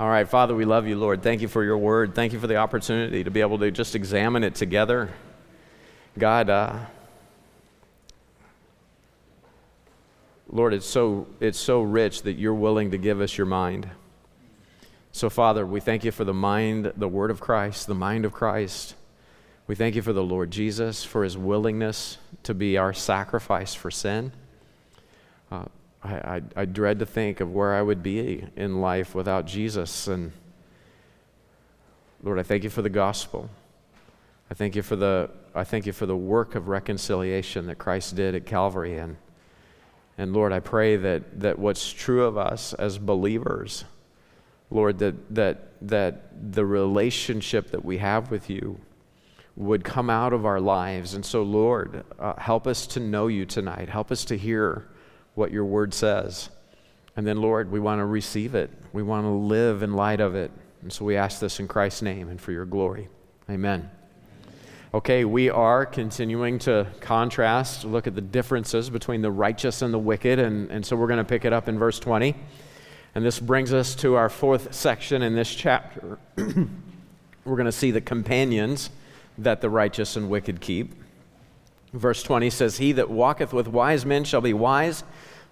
All right, Father, we love you, Lord. Thank you for your word. Thank you for the opportunity to be able to just examine it together. God, uh, Lord, it's so, it's so rich that you're willing to give us your mind. So, Father, we thank you for the mind, the word of Christ, the mind of Christ. We thank you for the Lord Jesus, for his willingness to be our sacrifice for sin. Uh, I, I, I, dread to think of where I would be in life without Jesus. And Lord, I thank you for the gospel. I thank you for the, I thank you for the work of reconciliation that Christ did at Calvary. And, and Lord, I pray that, that what's true of us as believers, Lord, that, that, that the relationship that we have with you would come out of our lives. And so, Lord, uh, help us to know you tonight. Help us to hear what your word says. And then, Lord, we want to receive it. We want to live in light of it. And so we ask this in Christ's name and for your glory. Amen. Okay, we are continuing to contrast, look at the differences between the righteous and the wicked. And, and so we're going to pick it up in verse 20. And this brings us to our fourth section in this chapter. we're going to see the companions that the righteous and wicked keep. Verse 20 says, He that walketh with wise men shall be wise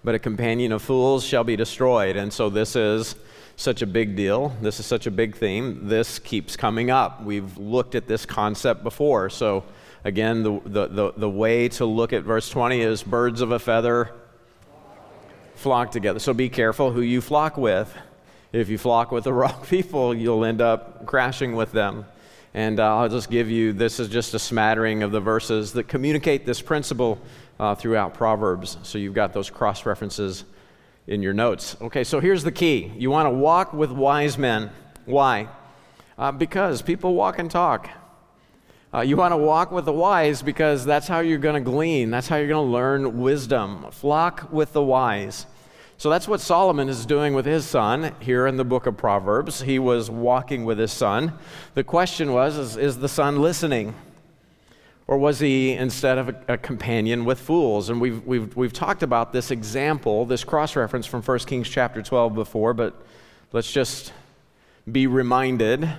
but a companion of fools shall be destroyed. And so this is such a big deal. This is such a big theme. This keeps coming up. We've looked at this concept before. So, again, the, the, the, the way to look at verse 20 is birds of a feather flock together. So be careful who you flock with. If you flock with the wrong people, you'll end up crashing with them. And uh, I'll just give you this is just a smattering of the verses that communicate this principle uh, throughout Proverbs. So you've got those cross references in your notes. Okay, so here's the key you want to walk with wise men. Why? Uh, because people walk and talk. Uh, you want to walk with the wise because that's how you're going to glean, that's how you're going to learn wisdom. Flock with the wise. So that's what Solomon is doing with his son here in the book of Proverbs. He was walking with his son. The question was is, is the son listening? Or was he instead of a, a, companion with fools? And we've, we've, we've talked about this example, this cross reference from 1 Kings chapter 12 before, but let's just be reminded.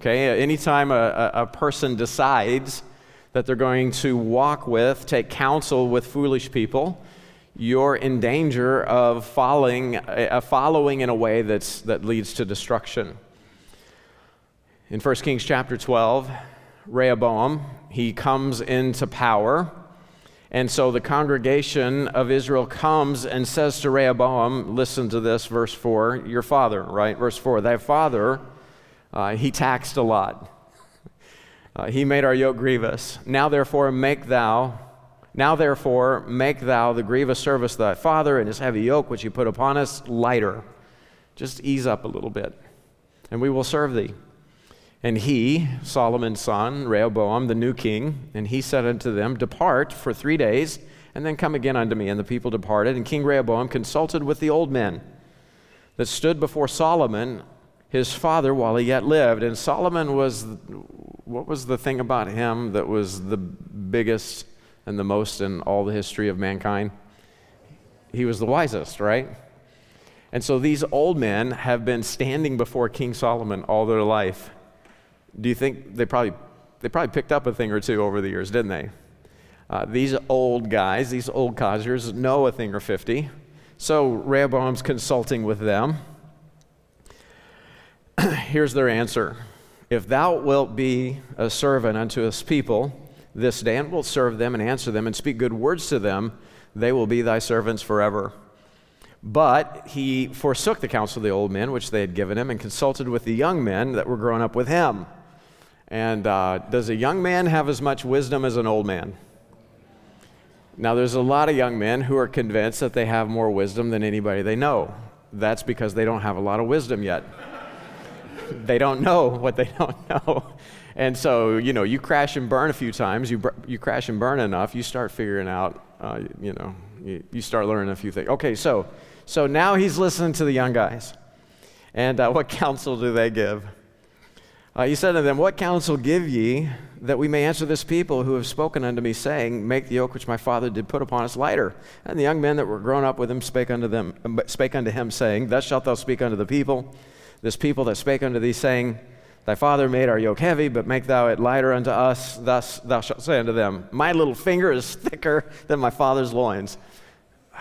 Okay, anytime a, a, a person decides that they're going to walk with, take counsel with foolish people, you're in danger of following, uh, following in a way that's, that leads to destruction. In 1 Kings chapter 12, Rehoboam, he comes into power. And so the congregation of Israel comes and says to Rehoboam, listen to this, verse 4, your father, right? Verse 4, thy father, uh, he taxed a lot. Uh, he made our yoke grievous. Now therefore make thou, now therefore make thou the grievous service of thy father and his heavy yoke which he put upon us lighter. Just ease up a little bit, and we will serve thee. And he, Solomon's son, Rehoboam, the new king, and he said unto them, Depart for three days, and then come again unto me. And the people departed. And King Rehoboam consulted with the old men that stood before Solomon, his father, while he yet lived. And Solomon was, what was the thing about him that was the biggest and the most in all the history of mankind? He was the wisest, right? And so these old men have been standing before King Solomon all their life do you think they probably, they probably picked up a thing or two over the years, didn't they? Uh, these old guys, these old codgers, know a thing or 50. So Rehoboam's consulting with them. Here's their answer If thou wilt be a servant unto us people this day, and will serve them and answer them and speak good words to them, they will be thy servants forever. But he forsook the counsel of the old men which they had given him and consulted with the young men that were grown up with him. And uh, does a young man have as much wisdom as an old man? Now, there's a lot of young men who are convinced that they have more wisdom than anybody they know. That's because they don't have a lot of wisdom yet. they don't know what they don't know. And so, you know, you crash and burn a few times, you, you crash and burn enough, you start figuring out, uh, you know, you, you, start learning a few things. Okay, so, so now he's listening to the young guys. And uh, what counsel do they give? Uh, he said to them, What counsel give ye that we may answer this people who have spoken unto me, saying, Make the yoke which my father did put upon us lighter? And the young men that were grown up with him spake unto them, spake unto him, saying, Thus shalt thou speak unto the people. this people that spake unto thee, saying, Thy father made our yoke heavy, but make thou it lighter unto us. Thus thou shalt say unto them, My little finger is thicker than my father's loins.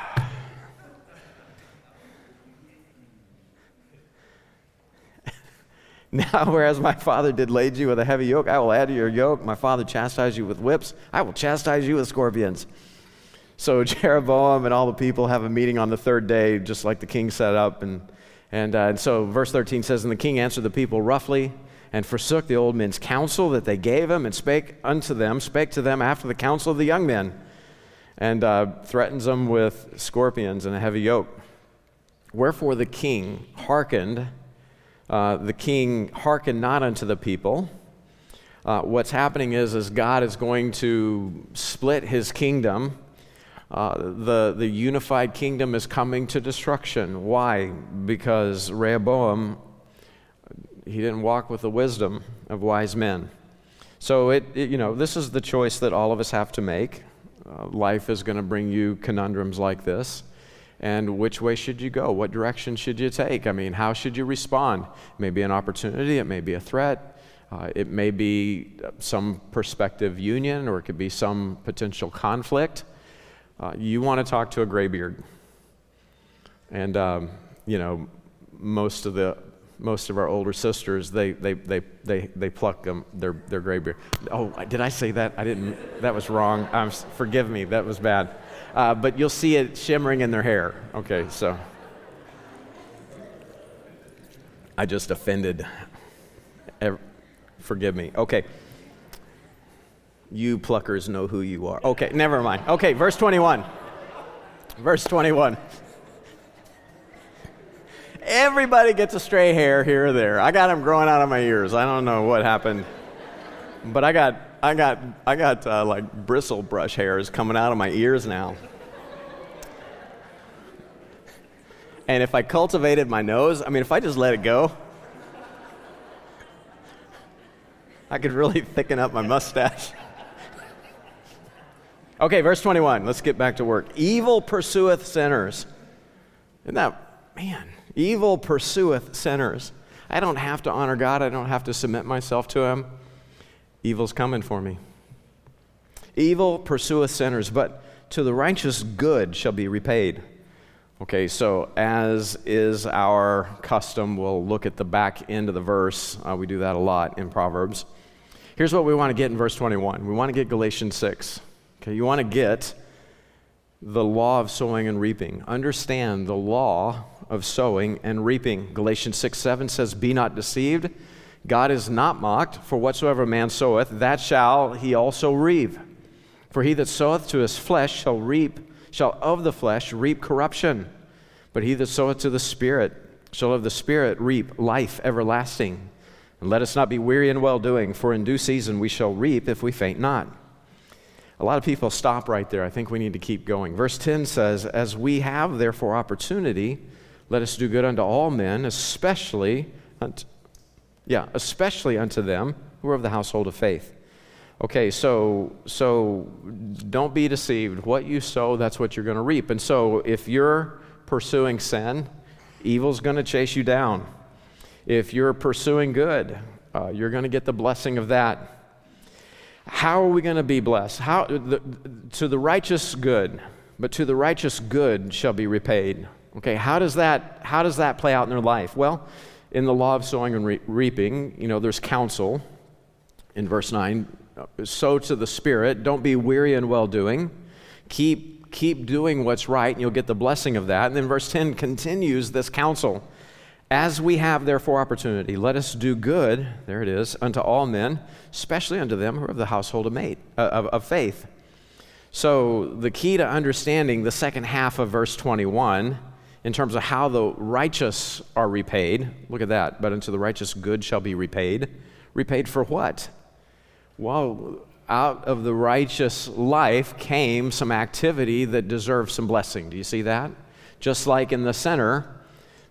Now, whereas my father did lade you with a heavy yoke, I will add to your yoke. My father chastised you with whips, I will chastise you with scorpions. So Jeroboam and all the people have a meeting on the third day, just like the king set up. And, and, uh, and so verse 13 says, And the king answered the people roughly and forsook the old men's counsel that they gave him and spake unto them, spake to them after the counsel of the young men, and uh, threatens them with scorpions and a heavy yoke. Wherefore the king hearkened uh, the king hearkened not unto the people. Uh, what's happening is, is God is going to split his kingdom. Uh, the, the unified kingdom is coming to destruction. Why? Because Rehoboam, he didn't walk with the wisdom of wise men. So, it, it you know, this is the choice that all of us have to make. Uh, life is going to bring you conundrums like this and which way should you go? What direction should you take? I mean, how should you respond? It may be an opportunity, it may be a threat, uh, it may be some prospective union, or it could be some potential conflict. Uh, you want to talk to a graybeard. And, um, you know, most of the most of our older sisters, they, they, they, they, they pluck them, their, their gray beard. Oh, did I say that? I didn't. That was wrong. Forgive me. That was bad uh, but you'll see it shimmering in their hair. Okay, so. I just offended. Forgive me. Okay. You pluckers know who you are. Okay, never mind. Okay, verse 21. Verse 21. Everybody gets a stray hair here or there. I got them growing out of my ears. I don't know what happened. But I got I got, I got uh, like bristle brush hairs coming out of my ears now. And if I cultivated my nose, I mean, if I just let it go, I could really thicken up my mustache. okay, verse 21. Let's get back to work. Evil pursueth sinners. Isn't that, man, evil pursueth sinners. I don't have to honor God, I don't have to submit myself to Him evil's coming for me. Evil pursueth sinners, but to the righteous good shall be repaid. Okay, so as is our custom, we'll look at the back end of the verse. Uh, we do that a lot in Proverbs. Here's what we want to get in verse 21 we want to get Galatians 6. Okay, you want to get the law of sowing and reaping. Understand the law of sowing and reaping. Galatians 6 7 says, Be not deceived. God is not mocked, for whatsoever man soweth, that shall he also reap. For he that soweth to his flesh shall reap, shall of the flesh reap corruption. But he that soweth to the Spirit shall of the Spirit reap life everlasting. And let us not be weary in well doing, for in due season we shall reap if we faint not. A lot of people stop right there. I think we need to keep going. Verse 10 says, As we have therefore opportunity, let us do good unto all men, especially unto yeah, especially unto them who are of the household of faith. Okay, so so don't be deceived. What you sow, that's what you're going to reap. And so if you're pursuing sin, evil's going to chase you down. If you're pursuing good, uh, you're going to get the blessing of that. How are we going to be blessed? How the, to the righteous good, but to the righteous good shall be repaid. Okay, how does that how does that play out in their life? Well, in the law of sowing and re- reaping, you know, there's counsel in verse 9. Sow to the Spirit. Don't be weary in well doing. Keep, keep doing what's right, and you'll get the blessing of that. And then verse 10 continues this counsel. As we have therefore opportunity, let us do good, there it is, unto all men, especially unto them who are of the household of, mate, uh, of, of faith. So, the key to understanding the second half of verse 21 in terms of how the righteous are repaid. Look at that. But unto the righteous good shall be repaid. Repaid for what? Well, out of the righteous life came some activity that deserved some blessing. Do you see that? Just like in the center,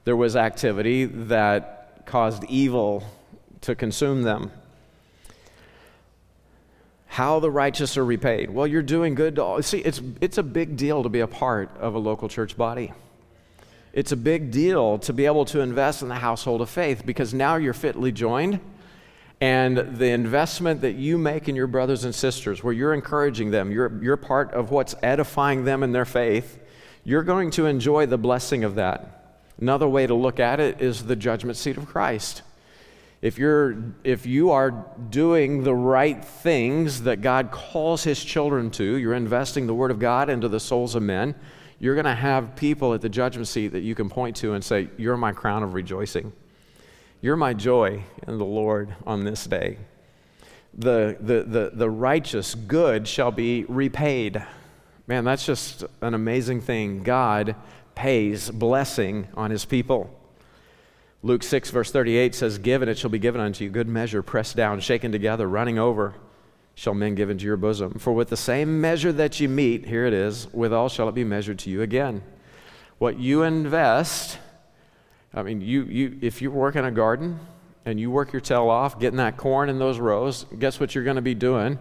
there was activity that caused evil to consume them. How the righteous are repaid. Well, you're doing good to all. See, it's, it's a big deal to be a part of a local church body it's a big deal to be able to invest in the household of faith because now you're fitly joined. And the investment that you make in your brothers and sisters, where you're encouraging them, you're, you're part of what's edifying them in their faith, you're going to enjoy the blessing of that. Another way to look at it is the judgment seat of Christ. If, you're, if you are doing the right things that God calls His children to, you're investing the Word of God into the souls of men, you're going to have people at the judgment seat that you can point to and say, You're my crown of rejoicing. You're my joy in the Lord on this day. The, the, the, the righteous good shall be repaid. Man, that's just an amazing thing. God pays blessing on his people. Luke 6, verse 38 says, Give and it shall be given unto you, good measure, pressed down, shaken together, running over, shall men give into your bosom. For with the same measure that you mete, here it is, withal shall it be measured to you again. What you invest, I mean, you, you, if you work in a garden and you work your tail off getting that corn in those rows, guess what you're going to be doing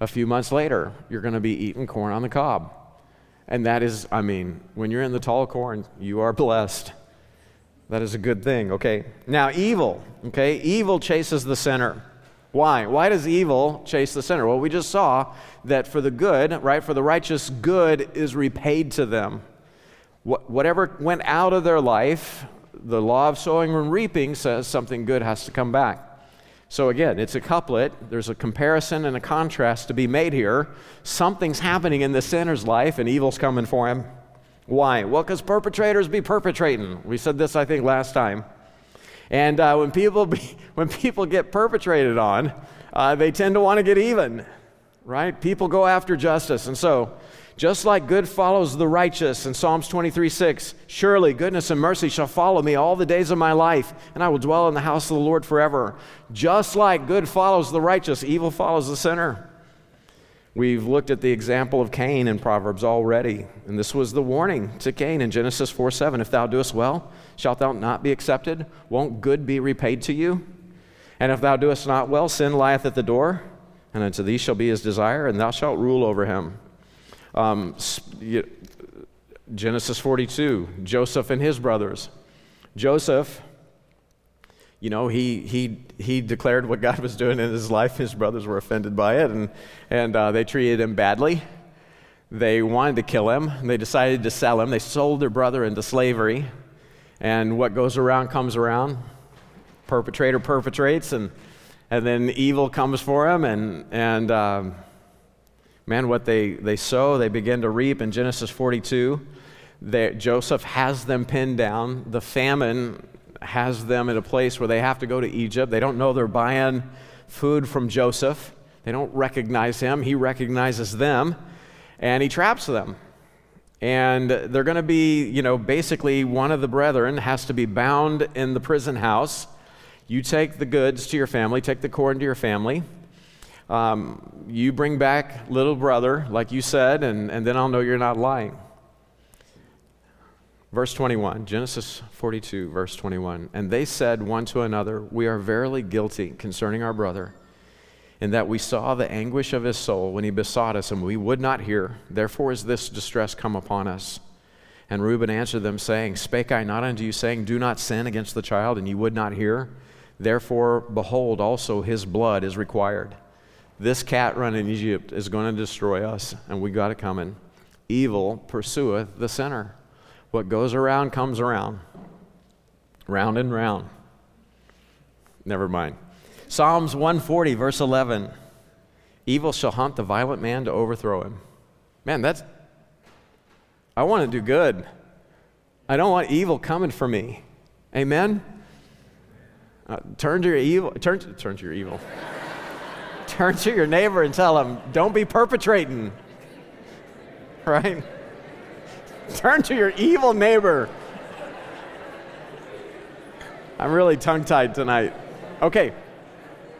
a few months later? You're going to be eating corn on the cob. And that is, I mean, when you're in the tall corn, you are blessed. That is a good thing, okay? Now, evil, okay? Evil chases the sinner. Why? Why does evil chase the sinner? Well, we just saw that for the good, right, for the righteous, good is repaid to them. whatever went out of their life, the law of sowing and reaping says something good has to come back. So again, it's a couplet. There's a comparison and a contrast to be made here. Something's happening in the sinner's life, and evil's coming for him. Why? Well, because perpetrators be perpetrating. We said this, I think, last time. And uh, when, people be, when people get perpetrated on, uh, they tend to want to get even, right? People go after justice. And so, just like good follows the righteous in Psalms 23 6, surely goodness and mercy shall follow me all the days of my life, and I will dwell in the house of the Lord forever. Just like good follows the righteous, evil follows the sinner. We've looked at the example of Cain in Proverbs already, and this was the warning to Cain in Genesis 4 7. If thou doest well, shalt thou not be accepted? Won't good be repaid to you? And if thou doest not well, sin lieth at the door, and unto thee shall be his desire, and thou shalt rule over him. Um, Genesis 42, Joseph and his brothers. Joseph you know, he, he, he declared what God was doing in his life. His brothers were offended by it, and, and uh, they treated him badly. They wanted to kill him. They decided to sell him. They sold their brother into slavery. And what goes around comes around. Perpetrator perpetrates, and, and then evil comes for him. And, and um, man, what they, they sow, they begin to reap. In Genesis 42, they, Joseph has them pinned down. The famine has them in a place where they have to go to Egypt. They don't know they're buying food from Joseph. They don't recognize him. He recognizes them, and he traps them. And they're going to be, you know, basically one of the brethren has to be bound in the prison house. You take the goods to your family, take the corn to your family. Um, you bring back little brother, like you said, and, and then I'll know you're not lying. Verse 21, Genesis 42, verse 21. And they said one to another, We are verily guilty concerning our brother, in that we saw the anguish of his soul when he besought us, and we would not hear. Therefore is this distress come upon us. And Reuben answered them, saying, Spake I not unto you, saying, Do not sin against the child, and you would not hear? Therefore, behold, also his blood is required. This cat run in Egypt is going to destroy us, and we got it coming. Evil pursueth the sinner. What goes around comes around. Round and round. Never mind. Psalms 140, verse 11. Evil shall hunt the violent man to overthrow him. Man, that's. I want to do good. I don't want evil coming for me. Amen? Uh, turn to your evil. Turn to, turn to your evil. turn to your neighbor and tell him, don't be perpetrating. Right? Turn to your evil neighbor. I'm really tongue tied tonight. Okay,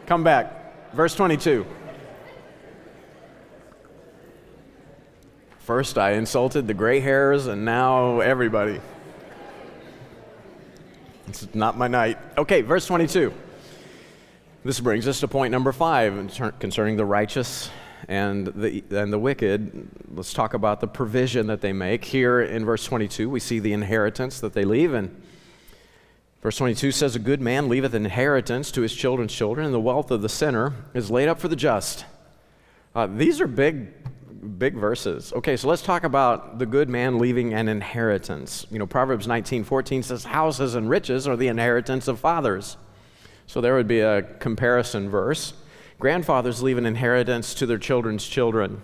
come back. Verse 22. First, I insulted the gray hairs, and now everybody. It's not my night. Okay, verse 22. This brings us to point number five concerning the righteous and the, and the wicked, let's talk about the provision that they make. Here in verse 22, we see the inheritance that they leave. And verse 22 says, A good man leaveth inheritance to his children's children, and the wealth of the sinner is laid up for the just. Uh, these are big, big verses. Okay, so let's talk about the good man leaving an inheritance. You know, Proverbs 19 14 says, Houses and riches are the inheritance of fathers. So there would be a comparison verse. Grandfathers leave an inheritance to their children's children.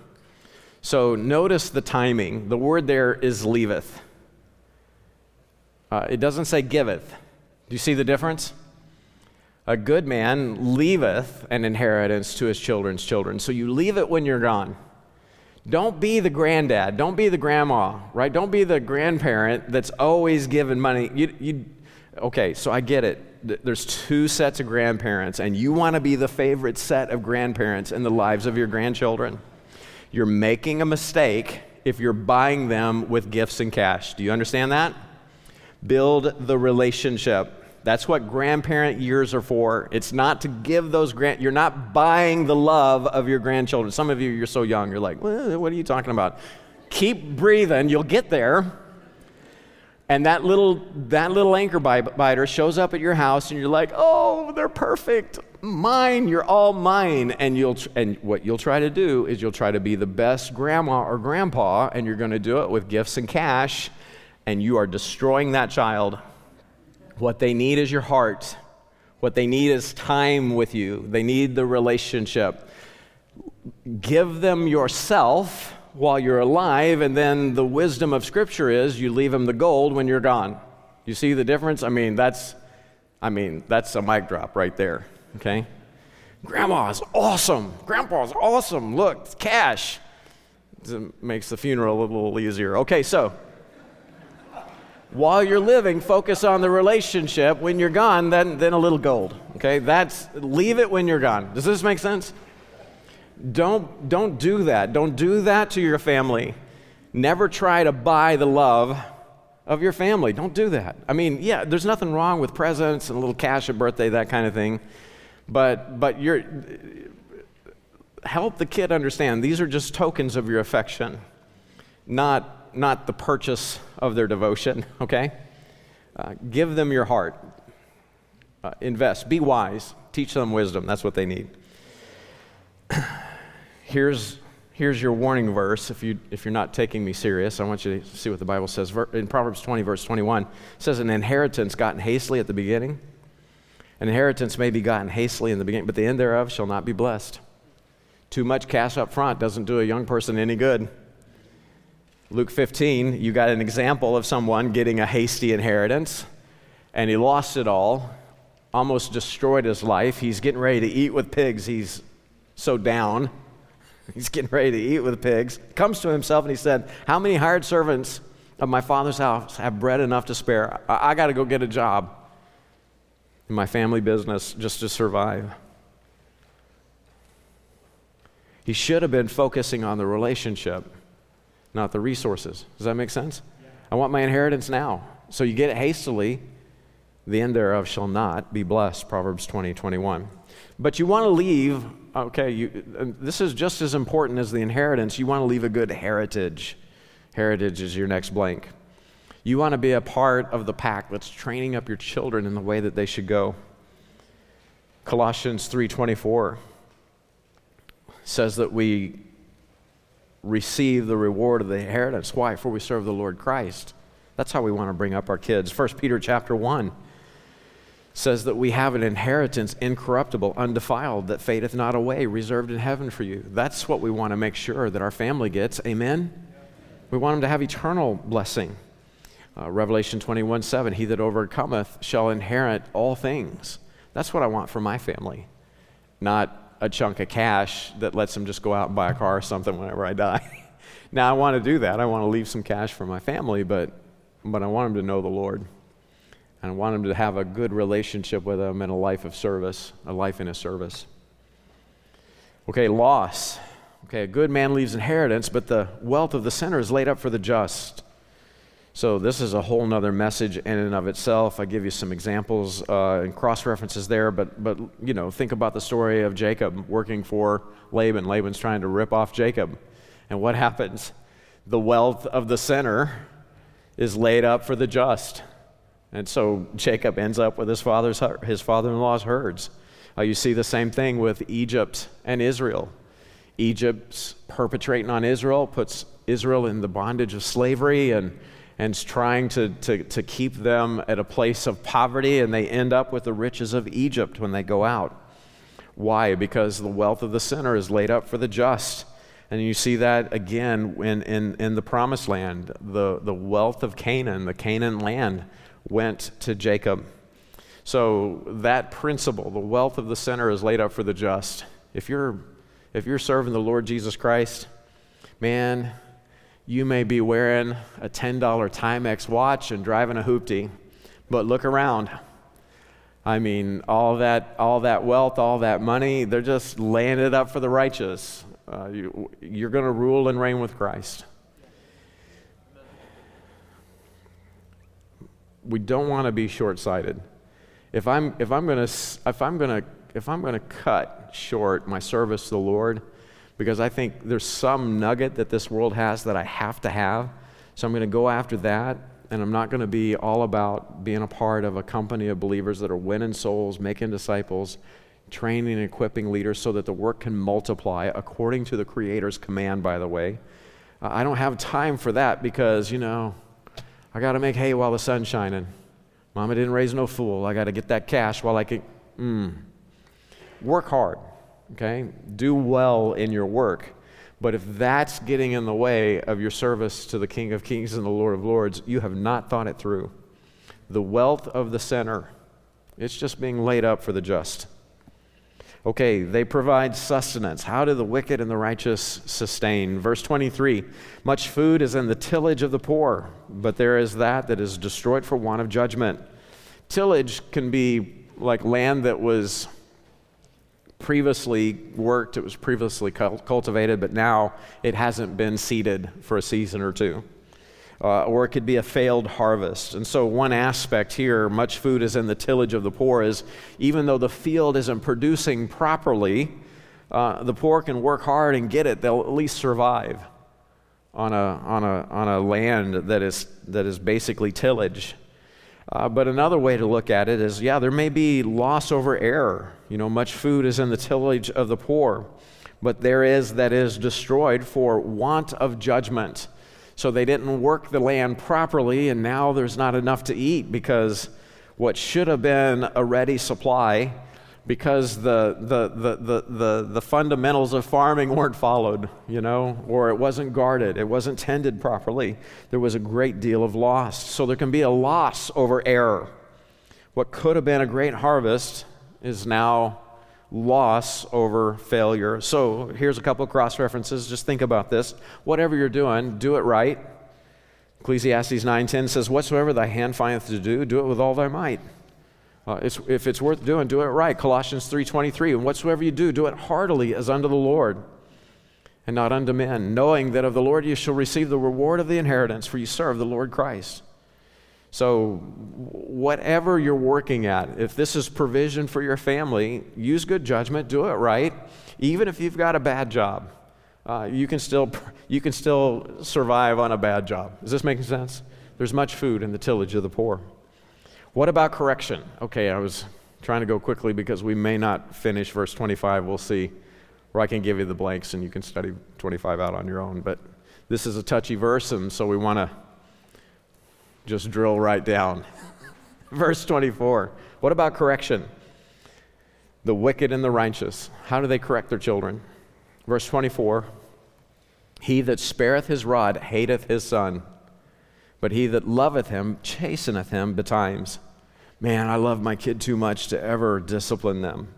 So notice the timing. The word there is leaveth. Uh, it doesn't say giveth. Do you see the difference? A good man leaveth an inheritance to his children's children. So you leave it when you're gone. Don't be the granddad. Don't be the grandma, right? Don't be the grandparent that's always giving money. You, you, okay, so I get it there's two sets of grandparents, and you want to be the favorite set of grandparents in the lives of your grandchildren. You're making a mistake if you're buying them with gifts and cash. Do you understand that? Build the relationship. That's what grandparent years are for. It's not to give those grand you're not buying the love of your grandchildren. Some of you you're so young, you're like, what are you talking about? Keep breathing, you'll get there and that little that little anchor biter shows up at your house and you're like oh they're perfect. Mine you're all mine. And you'll and what you'll try to do is you'll try to be the best grandma or grandpa and you're going to do it with gifts and cash and you are destroying that child. What they need is your heart. What they need is time with you. They need the relationship. Give them yourself while you're alive, and then the wisdom of Scripture is you leave him the gold when you're gone. You see the difference? I mean, that's, I mean, that's a mic drop right there. Okay, Grandma's awesome. Grandpa's awesome. Look, it's cash. It makes the funeral a little easier. Okay, so while you're living, focus on the relationship. When you're gone, then, then a little gold. Okay, that's leave it when you're gone. Does this make sense? Don't, don't do that. Don't do that to your family. Never try to buy the love of your family. Don't do that. I mean, yeah, there's nothing wrong with presents and a little cash at birthday, that kind of thing. But, but you're, help the kid understand these are just tokens of your affection, not, not the purchase of their devotion, okay? Uh, give them your heart. Uh, invest. Be wise. Teach them wisdom. That's what they need. Here's, here's your warning verse if, you, if you're not taking me serious. I want you to see what the Bible says. In Proverbs 20, verse 21, it says, An inheritance gotten hastily at the beginning. An inheritance may be gotten hastily in the beginning, but the end thereof shall not be blessed. Too much cash up front doesn't do a young person any good. Luke 15, you got an example of someone getting a hasty inheritance, and he lost it all, almost destroyed his life. He's getting ready to eat with pigs. He's so down. He's getting ready to eat with pigs. Comes to himself and he said, How many hired servants of my father's house have bread enough to spare? I, I got to go get a job in my family business just to survive. He should have been focusing on the relationship, not the resources. Does that make sense? Yeah. I want my inheritance now. So you get it hastily, the end thereof shall not be blessed. Proverbs 20, 21. But you want to leave, okay, you, this is just as important as the inheritance. You want to leave a good heritage. Heritage is your next blank. You want to be a part of the pack that's training up your children in the way that they should go. Colossians 3:24 says that we receive the reward of the inheritance. Why? For we serve the Lord Christ. That's how we want to bring up our kids. 1 Peter chapter 1 says that we have an inheritance incorruptible, undefiled, that fadeth not away, reserved in heaven for you. That's what we want to make sure that our family gets. Amen? We want them to have eternal blessing. Uh, Revelation 21 7, he that overcometh shall inherit all things. That's what I want for my family, not a chunk of cash that lets them just go out and buy a car or something whenever I die. now, I want to do that. I want to leave some cash for my family, but, but I want them to know the Lord. And I want them to have a good relationship with Him and a life of service, a life in His service. Okay, loss. Okay, a good man leaves inheritance, but the wealth of the sinner is laid up for the just. So this is a whole nother message in and of itself. I give you some examples uh, and cross references there, but but you know, think about the story of Jacob working for Laban. Laban's trying to rip off Jacob, and what happens? The wealth of the sinner is laid up for the just, and so Jacob ends up with his father's his father-in-law's herds. Uh, you see the same thing with Egypt and Israel. Egypt's perpetrating on Israel, puts Israel in the bondage of slavery and and trying to, to, to keep them at a place of poverty, and they end up with the riches of Egypt when they go out. Why? Because the wealth of the sinner is laid up for the just. And you see that again in, in, in the promised land. The, the wealth of Canaan, the Canaan land, went to Jacob. So that principle, the wealth of the sinner, is laid up for the just. If you're, if you're serving the Lord Jesus Christ, man, you may be wearing a $10 Timex watch and driving a hoopty, but look around. I mean, all that, all that wealth, all that money, they're just laying it up for the righteous. Uh, you, you're going to rule and reign with Christ. We don't want to be short sighted. If I'm, if I'm going to, if I'm going to, if I'm going to cut short my service to the Lord, because I think there's some nugget that this world has that I have to have. So I'm going to go after that, and I'm not going to be all about being a part of a company of believers that are winning souls, making disciples, training and equipping leaders so that the work can multiply according to the Creator's command, by the way. I don't have time for that because, you know, I got to make hay while the sun's shining. Mama didn't raise no fool. I got to get that cash while I can. Mm. Work hard okay? Do well in your work. But if that's getting in the way of your service to the King of Kings and the Lord of Lords, you have not thought it through. The wealth of the sinner, it's just being laid up for the just. Okay, they provide sustenance. How do the wicked and the righteous sustain? Verse 23 Much food is in the tillage of the poor, but there is that that is destroyed for want of judgment. Tillage can be like land that was previously worked, it was previously cultivated, but now it hasn't been seeded for a season or two. Uh, or it could be a failed harvest. And so, one aspect here, much food is in the tillage of the poor, is even though the field isn't producing properly, uh, the poor can work hard and get it. They'll at least survive on a, on a, on a land that is, that is basically tillage. Uh, but another way to look at it is yeah, there may be loss over error. You know, much food is in the tillage of the poor, but there is that is destroyed for want of judgment. So they didn't work the land properly, and now there's not enough to eat because what should have been a ready supply because the, the, the, the, the, the, fundamentals of farming weren't followed, you know, or it wasn't guarded, it wasn't tended properly. There was a great deal of loss. So there can be a loss over error. What could have been a great harvest is now loss over failure. So here's a couple cross references. Just think about this. Whatever you're doing, do it right. Ecclesiastes 9:10 says, "Whatsoever thy hand findeth to do, do it with all thy might." Uh, it's, if it's worth doing, do it right. Colossians 3.23, and whatsoever you do, do it heartily as unto the Lord and not unto men, knowing that of the Lord you shall receive the reward of the inheritance, for you serve the Lord Christ. So, whatever you're working at, if this is provision for your family, use good judgment, do it right. Even if you've got a bad job, uh, you, can still, you can still survive on a bad job. Is this making sense? There's much food in the tillage of the poor. What about correction? Okay, I was trying to go quickly because we may not finish verse 25. We'll see. Or I can give you the blanks and you can study 25 out on your own. But this is a touchy verse, and so we want to just drill right down. verse 24. What about correction? The wicked and the righteous. How do they correct their children? Verse 24 He that spareth his rod hateth his son, but he that loveth him chasteneth him betimes man, I love my kid too much to ever discipline them.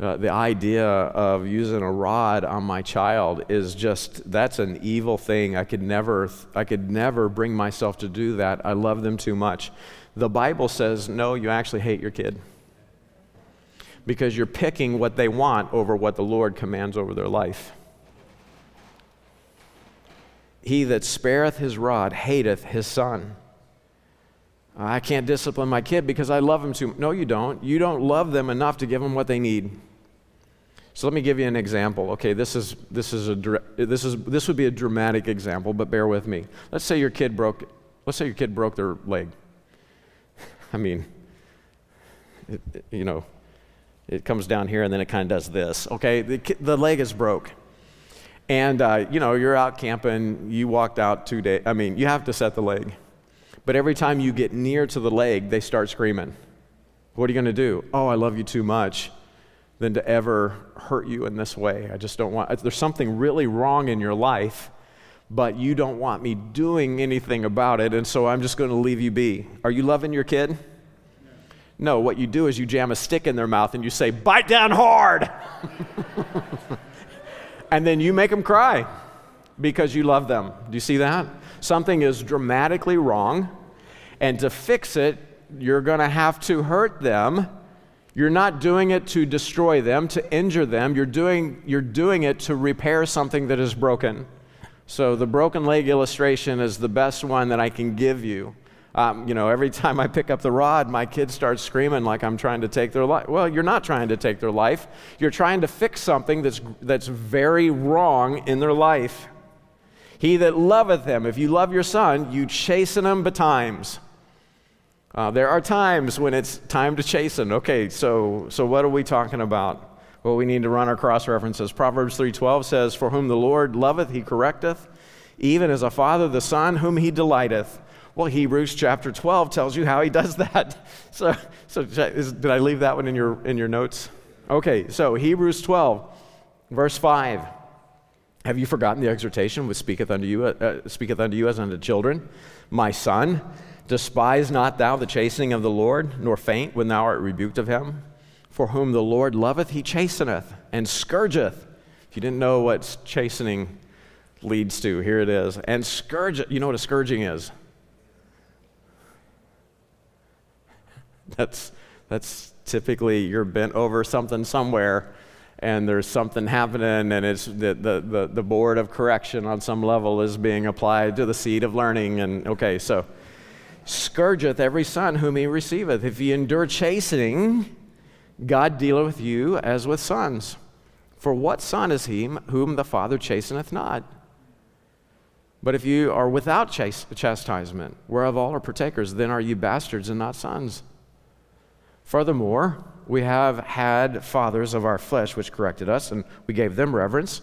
Uh, the idea of using a rod on my child is just that's an evil thing i could never i could never bring myself to do that i love them too much the bible says no you actually hate your kid because you're picking what they want over what the lord commands over their life he that spareth his rod hateth his son. I can't discipline my kid because I love him too. No, you don't. You don't love them enough to give them what they need. So let me give you an example. Okay, this is this is a this is this would be a dramatic example, but bear with me. Let's say your kid broke let's say your kid broke their leg. I mean, it, it, you know, it comes down here and then it kind of does this. Okay, the, the leg is broke. And, uh, you know, you're out camping, you walked out two days. I mean, you have to set the leg. But every time you get near to the leg, they start screaming. What are you going to do? Oh, I love you too much than to ever hurt you in this way. I just don't want, there's something really wrong in your life, but you don't want me doing anything about it, and so I'm just going to leave you be. Are you loving your kid? No, what you do is you jam a stick in their mouth and you say, bite down hard. and then you make them cry because you love them. Do you see that? Something is dramatically wrong, and to fix it, you're going to have to hurt them. You're not doing it to destroy them, to injure them. You're doing, you're doing it to repair something that is broken. So, the broken leg illustration is the best one that I can give you. Um, you know, every time I pick up the rod, my kids start screaming like I'm trying to take their life. Well, you're not trying to take their life. You're trying to fix something that's, that's very wrong in their life. He that loveth him, if you love your son, you chasten him betimes. Uh, there are times when it's time to chasten. Okay, so, so what are we talking about? Well, we need to run our cross references. Proverbs 3.12 says, For whom the Lord loveth, he correcteth, even as a father the son whom he delighteth. Well, Hebrews chapter 12 tells you how he does that. So, so is, did I leave that one in your, in your notes? Okay, so Hebrews 12, verse 5. Have you forgotten the exhortation which speaketh unto you, uh, speaketh unto you as unto children? My son, despise not thou the chastening of the Lord, nor faint when thou art rebuked of him. For whom the Lord loveth, he chasteneth and scourgeth. If you didn't know what chastening leads to, here it is. And scourge, you know what a scourging is? That's, that's typically you're bent over something somewhere and there's something happening and it's the, the, the, the, board of correction on some level is being applied to the seed of learning and okay so scourgeth every son whom he receiveth if ye endure chastening god dealeth with you as with sons for what son is he whom the father chasteneth not but if you are without chastisement whereof all are partakers then are you bastards and not sons Furthermore, we have had fathers of our flesh which corrected us, and we gave them reverence.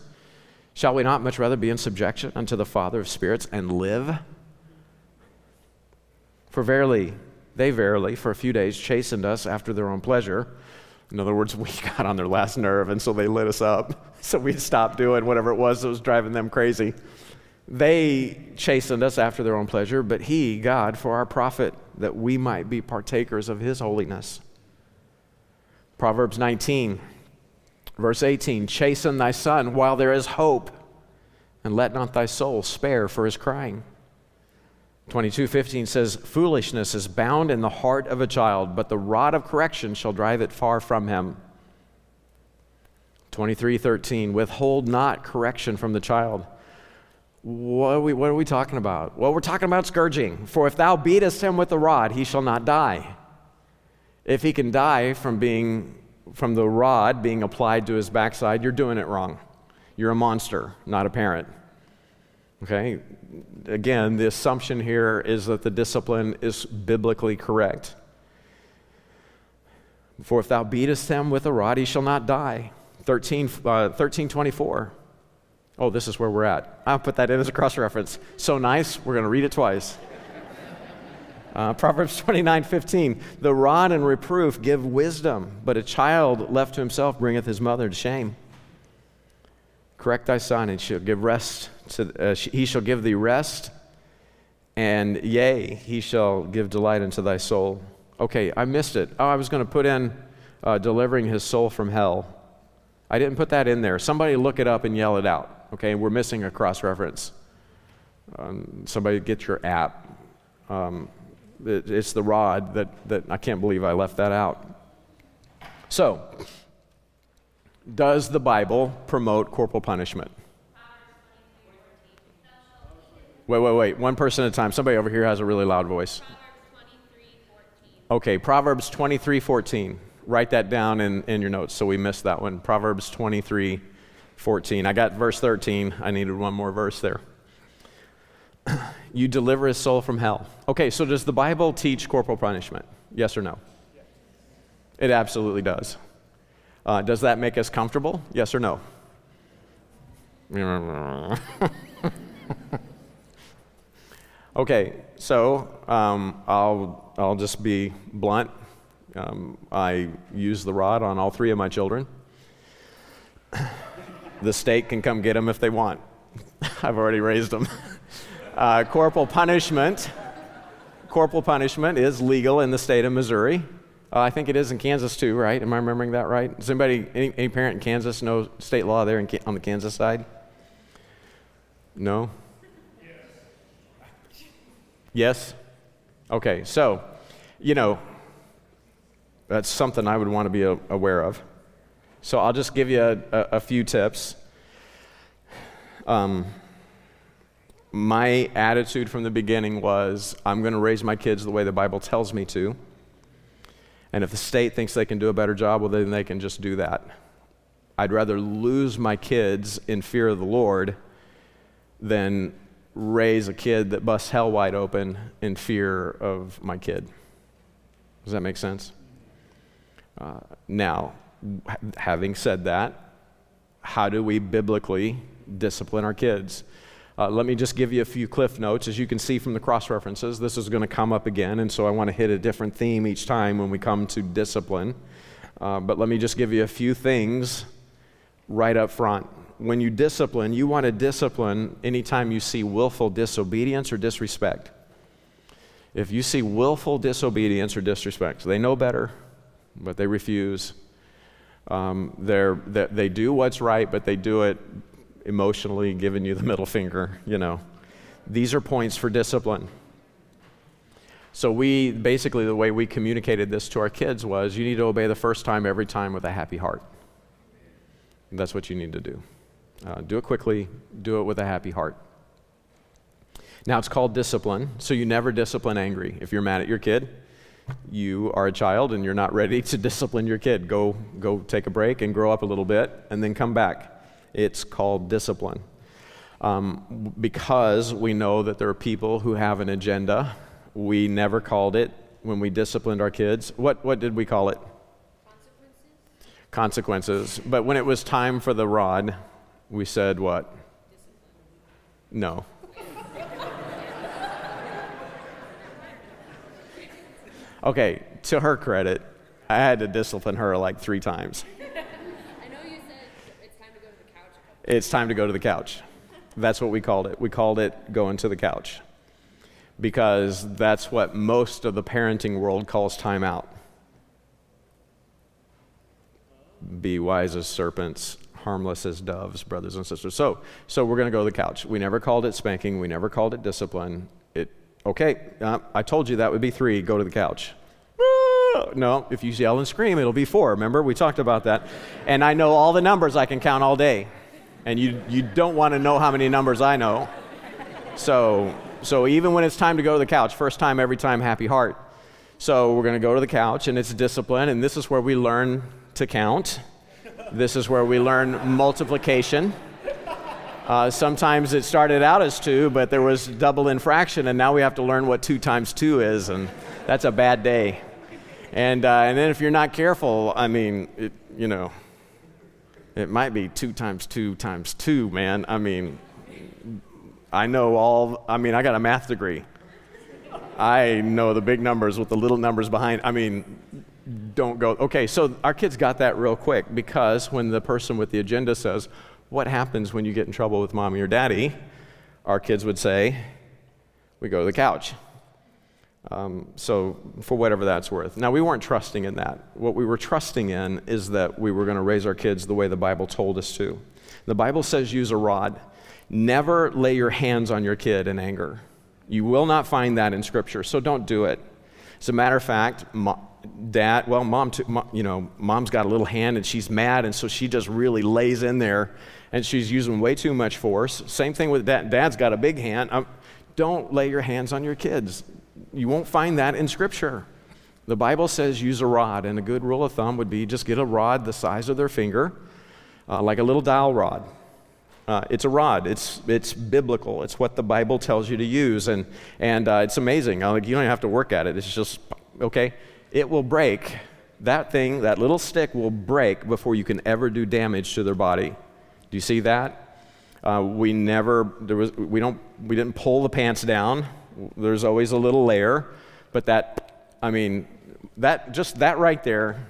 Shall we not much rather be in subjection unto the Father of spirits and live? For verily, they verily, for a few days, chastened us after their own pleasure. In other words, we got on their last nerve, and so they lit us up. So we stopped doing whatever it was that was driving them crazy. They chastened us after their own pleasure, but He, God, for our profit, that we might be partakers of His holiness. Proverbs 19, verse 18 Chasten thy son while there is hope, and let not thy soul spare for his crying. 22:15 says foolishness is bound in the heart of a child but the rod of correction shall drive it far from him. 23:13 withhold not correction from the child. What are, we, what are we talking about? Well we're talking about scourging. For if thou beatest him with the rod he shall not die. If he can die from being from the rod being applied to his backside, you're doing it wrong. You're a monster, not a parent. Okay? Again, the assumption here is that the discipline is biblically correct. For if thou beatest him with a rod, he shall not die. 13, uh, 1324. Oh, this is where we're at. I'll put that in as a cross reference. So nice, we're going to read it twice. Uh, Proverbs 29 15. The rod and reproof give wisdom, but a child left to himself bringeth his mother to shame. Correct thy son, and she'll give rest to, uh, he shall give thee rest, and yea, he shall give delight unto thy soul. Okay, I missed it. Oh, I was going to put in uh, delivering his soul from hell. I didn't put that in there. Somebody look it up and yell it out. Okay, we're missing a cross reference. Um, somebody get your app. Um, it's the rod that, that I can't believe I left that out. So, does the Bible promote corporal punishment? Wait, wait, wait. One person at a time. Somebody over here has a really loud voice. Okay, Proverbs 23 14. Write that down in, in your notes so we missed that one. Proverbs 23 14. I got verse 13. I needed one more verse there. you deliver his soul from hell. Okay, so does the Bible teach corporal punishment? Yes or no? Yes. It absolutely does. Uh, does that make us comfortable? Yes or no? okay, so um, I'll, I'll just be blunt. Um, I use the rod on all three of my children. the state can come get them if they want. I've already raised them. Uh, corporal punishment. Corporal punishment is legal in the state of Missouri. Uh, I think it is in Kansas too, right? Am I remembering that right? Does anybody, any, any parent in Kansas know state law there in, on the Kansas side? No? Yes. Okay, so, you know, that's something I would want to be aware of. So I'll just give you a, a, a few tips. Um, my attitude from the beginning was I'm going to raise my kids the way the Bible tells me to. And if the state thinks they can do a better job, well, then they can just do that. I'd rather lose my kids in fear of the Lord than raise a kid that busts hell wide open in fear of my kid. Does that make sense? Uh, now, having said that, how do we biblically discipline our kids? Uh, let me just give you a few cliff notes. As you can see from the cross references, this is going to come up again, and so I want to hit a different theme each time when we come to discipline. Uh, but let me just give you a few things right up front. When you discipline, you want to discipline anytime you see willful disobedience or disrespect. If you see willful disobedience or disrespect, they know better, but they refuse. Um, they're, they, they do what's right, but they do it emotionally giving you the middle finger, you know. These are points for discipline. So, we basically, the way we communicated this to our kids was you need to obey the first time every time with a happy heart. That's what you need to do. Uh, do it quickly, do it with a happy heart. Now, it's called discipline, so you never discipline angry. If you're mad at your kid, you are a child and you're not ready to discipline your kid. Go, go take a break and grow up a little bit and then come back. It's called discipline. Um, because we know that there are people who have an agenda, we never called it when we disciplined our kids. What, what did we call it? Consequences. Consequences. But when it was time for the rod, we said what? No. okay, to her credit, I had to discipline her like three times. it's time to go to the couch. That's what we called it. We called it going to the couch because that's what most of the parenting world calls time out. Be wise as serpents, harmless as doves, brothers and sisters. So, so we're going to go to the couch. We never called it spanking. We never called it discipline. It okay. Uh, I told you that would be three. Go to the couch. No, if you yell and scream, it'll be four. Remember, we talked about that. And I know all the numbers I can count all day and you, you don't want to know how many numbers I know. So, so even when it's time to go to the couch, first time, every time, happy heart. So we're going to go to the couch, and it's discipline, and this is where we learn to count. This is where we learn multiplication. Uh, sometimes it started out as two, but there was double infraction, and now we have to learn what two times two is, and that's a bad day. And, uh, and then if you're not careful, I mean, it, you know, it might be two times two times two, man. I mean, I know all, I mean, I got a math degree. I know the big numbers with the little numbers behind. I mean, don't go. Okay, so our kids got that real quick because when the person with the agenda says, What happens when you get in trouble with mommy or daddy? Our kids would say, We go to the couch. Um, so, for whatever that's worth. Now, we weren't trusting in that. What we were trusting in is that we were going to raise our kids the way the Bible told us to. The Bible says use a rod. Never lay your hands on your kid in anger. You will not find that in Scripture, so don't do it. As a matter of fact, dad, well, mom, too, mom, you know, mom's got a little hand and she's mad, and so she just really lays in there and she's using way too much force. Same thing with dad. Dad's got a big hand. Um, don't lay your hands on your kids. You won't find that in Scripture. The Bible says use a rod, and a good rule of thumb would be just get a rod the size of their finger, uh, like a little dowel rod. Uh, it's a rod. It's, it's biblical. It's what the Bible tells you to use. And, and uh, it's amazing. Like, you don't have to work at it. It's just, okay? It will break. That thing, that little stick will break before you can ever do damage to their body. Do you see that? Uh, we never, there was, we, don't, we didn't pull the pants down. There's always a little layer. But that, I mean, that, just that right there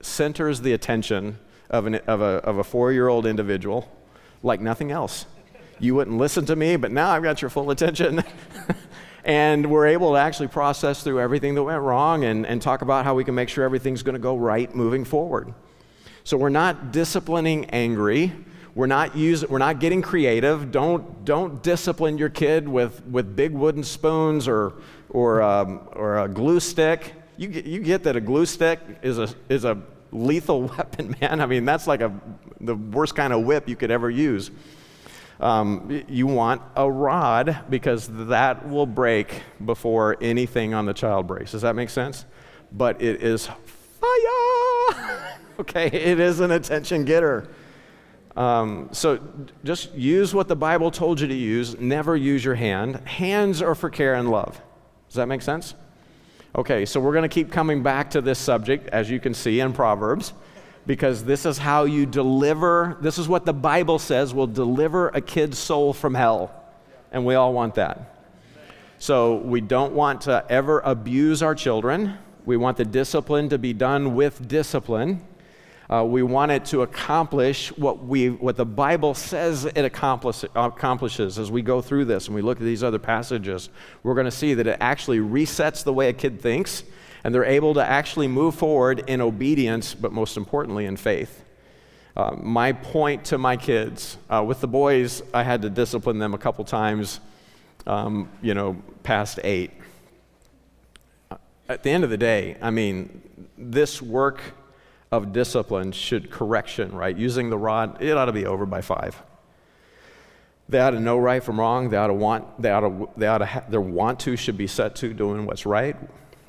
centers the attention of, an, of a, of a four year old individual like nothing else. You wouldn't listen to me, but now I've got your full attention. and we're able to actually process through everything that went wrong and, and talk about how we can make sure everything's going to go right moving forward. So we're not disciplining angry. We're not, using, we're not getting creative. Don't, don't discipline your kid with, with big wooden spoons or, or, um, or a glue stick. You you get that a glue stick is a, is a lethal weapon, man. I mean, that's like a, the worst kind of whip you could ever use. Um, you want a rod because that will break before anything on the child breaks. Does that make sense? But it is fire. okay, it is an attention getter. Um, so just use what the Bible told you to use. Never use your hand. Hands are for care and love. Does that make sense? Okay, so we're going to keep coming back to this subject, as you can see in Proverbs, because this is how you deliver, this is what the Bible says will deliver a kid's soul from hell. And we all want that. So we don't want to ever abuse our children. We want the discipline to be done with discipline. Uh, we want it to accomplish what, we, what the Bible says it accomplish, accomplishes as we go through this and we look at these other passages. We're going to see that it actually resets the way a kid thinks, and they're able to actually move forward in obedience, but most importantly, in faith. Uh, my point to my kids uh, with the boys, I had to discipline them a couple times, um, you know, past eight. At the end of the day, I mean, this work of discipline should correction, right? Using the rod, it ought to be over by five. They ought to know right from wrong. They ought to want, they ought to, they ought to ha- their want to should be set to doing what's right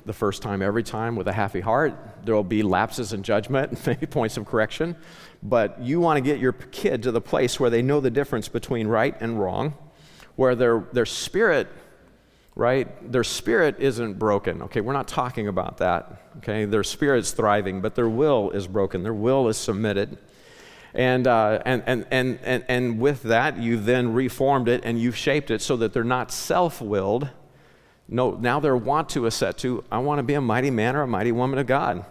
the first time, every time with a happy heart. There will be lapses in judgment, maybe points of correction. But you want to get your kid to the place where they know the difference between right and wrong, where their, their spirit right? Their spirit isn't broken. Okay, we're not talking about that. Okay, their spirit's thriving, but their will is broken. Their will is submitted. And, uh, and, and, and, and, and with that, you then reformed it and you've shaped it so that they're not self willed. No, now their want to is set to, I want to be a mighty man or a mighty woman of God.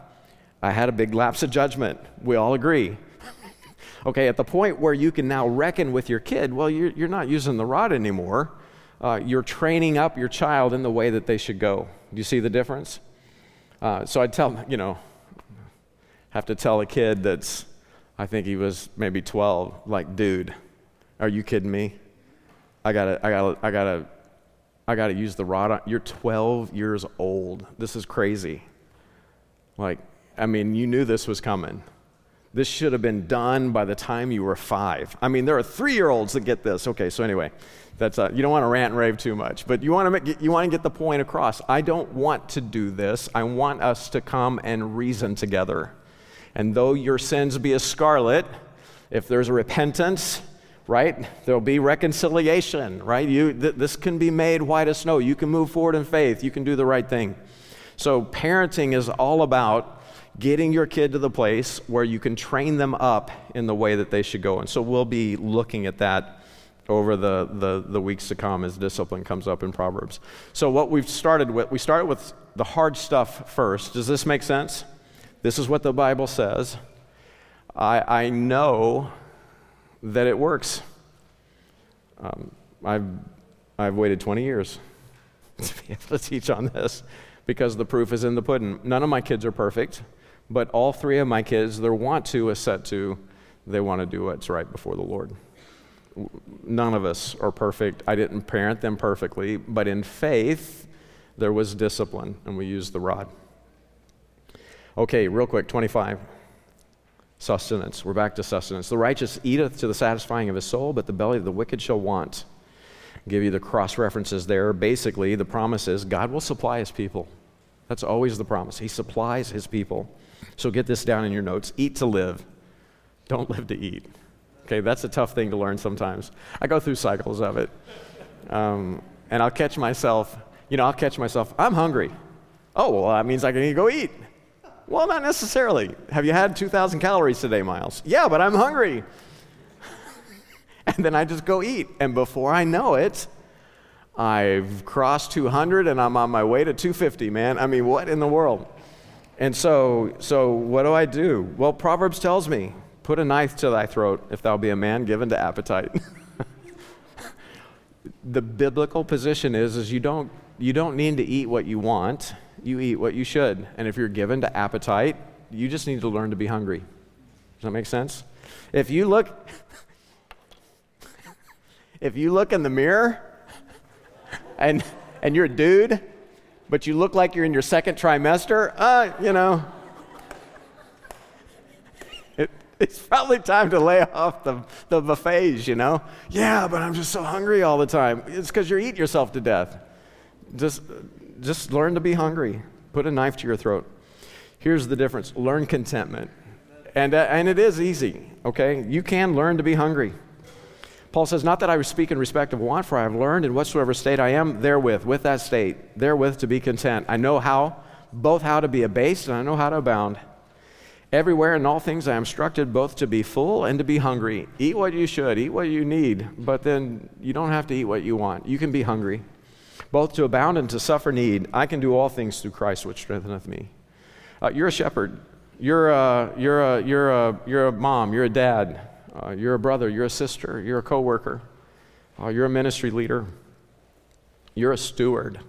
I had a big lapse of judgment. We all agree. okay, at the point where you can now reckon with your kid, well, you're, you're not using the rod anymore uh, you're training up your child in the way that they should go. Do you see the difference? Uh, so I tell, you know, have to tell a kid that's, I think he was maybe 12, like, dude, are you kidding me? I gotta, I gotta, I gotta, I gotta use the rod. You're 12 years old. This is crazy. Like, I mean, you knew this was coming. This should have been done by the time you were five. I mean, there are three year olds that get this. Okay, so anyway, that's uh, you don't want to rant and rave too much, but you want to make, you want to get the point across. I don't want to do this. I want us to come and reason together. And though your sins be as scarlet, if there's a repentance, right, there'll be reconciliation, right? You, th- this can be made white as snow. You can move forward in faith. You can do the right thing. So parenting is all about getting your kid to the place where you can train them up in the way that they should go. And so we'll be looking at that over the, the, the weeks to come as discipline comes up in Proverbs. So, what we've started with, we started with the hard stuff first. Does this make sense? This is what the Bible says. I, I know that it works. Um, I've, I've waited 20 years to be able to teach on this because the proof is in the pudding. None of my kids are perfect, but all three of my kids, their want to is set to they want to do what's right before the Lord none of us are perfect. I didn't parent them perfectly, but in faith, there was discipline, and we used the rod. Okay, real quick 25. Sustenance. We're back to sustenance. The righteous eateth to the satisfying of his soul, but the belly of the wicked shall want. give you the cross references there. Basically, the promise is God will supply his people. That's always the promise. He supplies his people. So get this down in your notes eat to live, don't live to eat. Okay, that's a tough thing to learn sometimes. I go through cycles of it. Um, and I'll catch myself, you know, I'll catch myself, I'm hungry. Oh, well, that means I can go eat. Well, not necessarily. Have you had 2,000 calories today, Miles? Yeah, but I'm hungry. and then I just go eat. And before I know it, I've crossed 200 and I'm on my way to 250, man. I mean, what in the world? And so, so what do I do? Well, Proverbs tells me, put a knife to thy throat if thou be a man given to appetite. the biblical position is, is you don't, you don't need to eat what you want, you eat what you should. And if you're given to appetite, you just need to learn to be hungry. Does that make sense? If you look, if you look in the mirror and, and you're a dude, but you look like you're in your second trimester, uh, you know, it, it's probably time to lay off the, the buffets, you know? Yeah, but I'm just so hungry all the time. It's because you're eating yourself to death. Just, just learn to be hungry. Put a knife to your throat. Here's the difference learn contentment. And, uh, and it is easy, okay? You can learn to be hungry. Paul says, Not that I speak in respect of want, for I have learned in whatsoever state I am therewith, with that state, therewith to be content. I know how, both how to be abased and I know how to abound. Everywhere in all things I am instructed both to be full and to be hungry. Eat what you should, eat what you need, but then you don't have to eat what you want. You can be hungry. Both to abound and to suffer need. I can do all things through Christ which strengtheneth me. Uh, you're a shepherd. You're a, you're, a, you're, a, you're a mom. You're a dad. Uh, you're a brother, you're a sister, you're a coworker, uh, you're a ministry leader, you're a steward.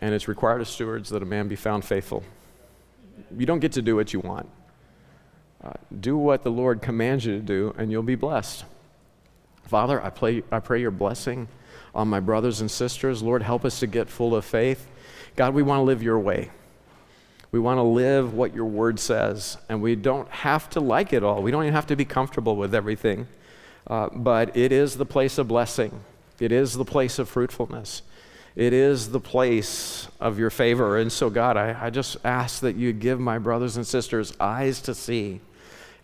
And it's required of stewards that a man be found faithful. You don't get to do what you want. Uh, do what the Lord commands you to do, and you'll be blessed. Father, I, pray, I pray your blessing on my brothers and sisters. Lord, help us to get full of faith. God, we want to live your way. We want to live what your word says, and we don't have to like it all. We don't even have to be comfortable with everything. Uh, but it is the place of blessing, it is the place of fruitfulness, it is the place of your favor. And so, God, I, I just ask that you give my brothers and sisters eyes to see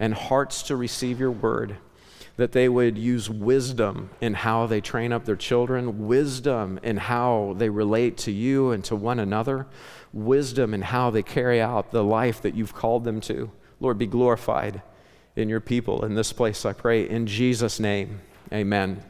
and hearts to receive your word that they would use wisdom in how they train up their children, wisdom in how they relate to you and to one another, wisdom in how they carry out the life that you've called them to. Lord, be glorified in your people in this place, I pray. In Jesus' name, amen.